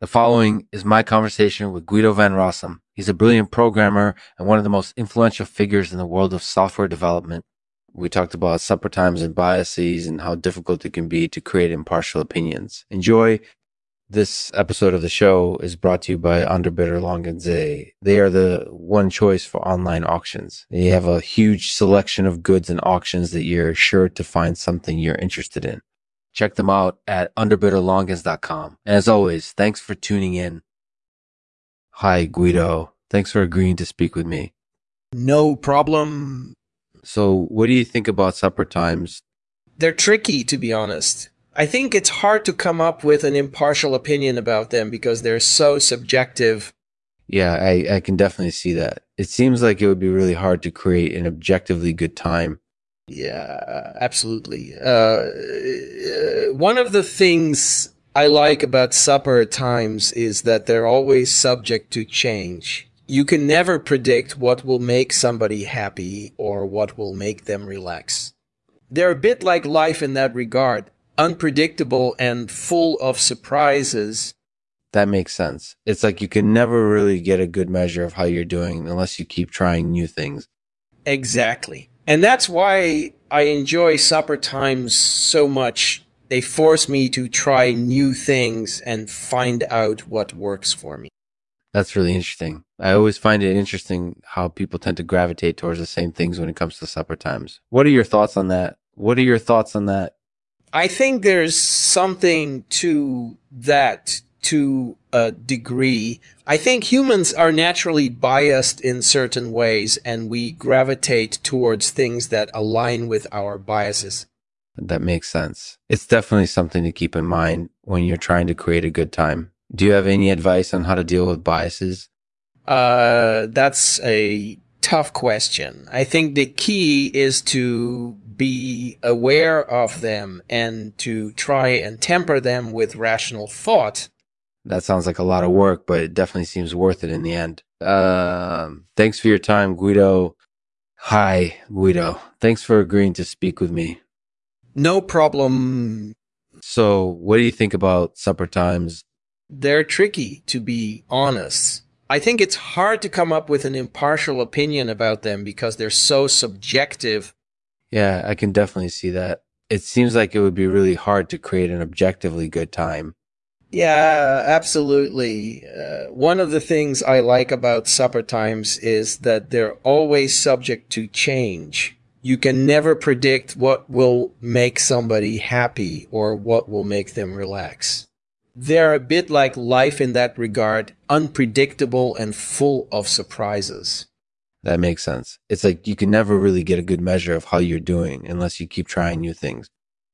The following is my conversation with Guido van Rossum. He's a brilliant programmer and one of the most influential figures in the world of software development. We talked about supper times and biases and how difficult it can be to create impartial opinions. Enjoy. This episode of the show is brought to you by and Zay. They are the one choice for online auctions. They have a huge selection of goods and auctions that you're sure to find something you're interested in. Check them out at underbidderlongans.com. And as always, thanks for tuning in. Hi, Guido. Thanks for agreeing to speak with me. No problem. So, what do you think about supper times? They're tricky, to be honest. I think it's hard to come up with an impartial opinion about them because they're so subjective. Yeah, I, I can definitely see that. It seems like it would be really hard to create an objectively good time. Yeah, absolutely. Uh, one of the things I like about supper times is that they're always subject to change. You can never predict what will make somebody happy or what will make them relax. They're a bit like life in that regard unpredictable and full of surprises. That makes sense. It's like you can never really get a good measure of how you're doing unless you keep trying new things. Exactly. And that's why I enjoy supper times so much. They force me to try new things and find out what works for me. That's really interesting. I always find it interesting how people tend to gravitate towards the same things when it comes to supper times. What are your thoughts on that? What are your thoughts on that? I think there's something to that to a degree. I think humans are naturally biased in certain ways and we gravitate towards things that align with our biases. That makes sense. It's definitely something to keep in mind when you're trying to create a good time. Do you have any advice on how to deal with biases? Uh, that's a tough question. I think the key is to be aware of them and to try and temper them with rational thought. That sounds like a lot of work, but it definitely seems worth it in the end. Uh, thanks for your time, Guido. Hi, Guido. Thanks for agreeing to speak with me. No problem. So, what do you think about supper times? They're tricky, to be honest. I think it's hard to come up with an impartial opinion about them because they're so subjective yeah, I can definitely see that. It seems like it would be really hard to create an objectively good time. Yeah, absolutely. Uh, one of the things I like about supper times is that they're always subject to change. You can never predict what will make somebody happy or what will make them relax. They're a bit like life in that regard, unpredictable and full of surprises. That makes sense. It's like you can never really get a good measure of how you're doing unless you keep trying new things.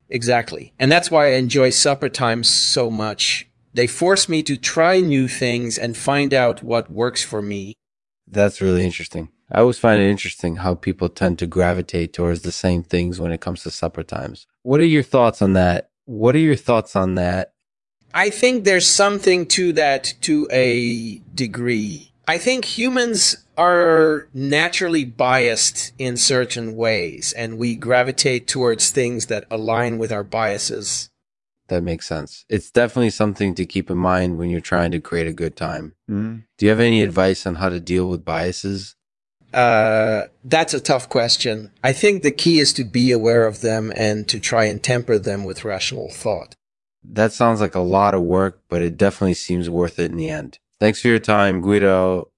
Exactly. And that's why I enjoy supper times so much. They force me to try new things and find out what works for me. That's really interesting. I always find it interesting how people tend to gravitate towards the same things when it comes to supper times. What are your thoughts on that? What are your thoughts on that? I think there's something to that to a degree. I think humans are naturally biased in certain ways and we gravitate towards things that align with our biases. That makes sense. It's definitely something to keep in mind when you're trying to create a good time. Mm-hmm. Do you have any advice on how to deal with biases? Uh, that's a tough question. I think the key is to be aware of them and to try and temper them with rational thought. That sounds like a lot of work, but it definitely seems worth it in the end. Thanks for your time, Guido.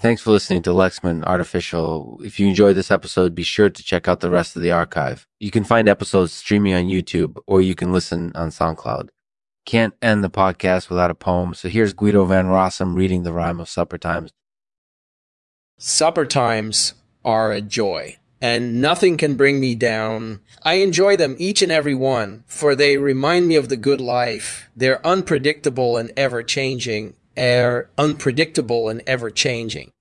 Thanks for listening to Lexman Artificial. If you enjoyed this episode, be sure to check out the rest of the archive. You can find episodes streaming on YouTube or you can listen on SoundCloud. Can't end the podcast without a poem, so here's Guido van Rossum reading the rhyme of supper times. Supper times are a joy, and nothing can bring me down. I enjoy them each and every one, for they remind me of the good life. They're unpredictable and ever changing, are er, unpredictable and ever changing,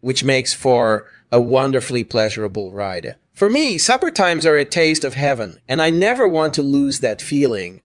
which makes for a wonderfully pleasurable ride. For me, supper times are a taste of heaven, and I never want to lose that feeling.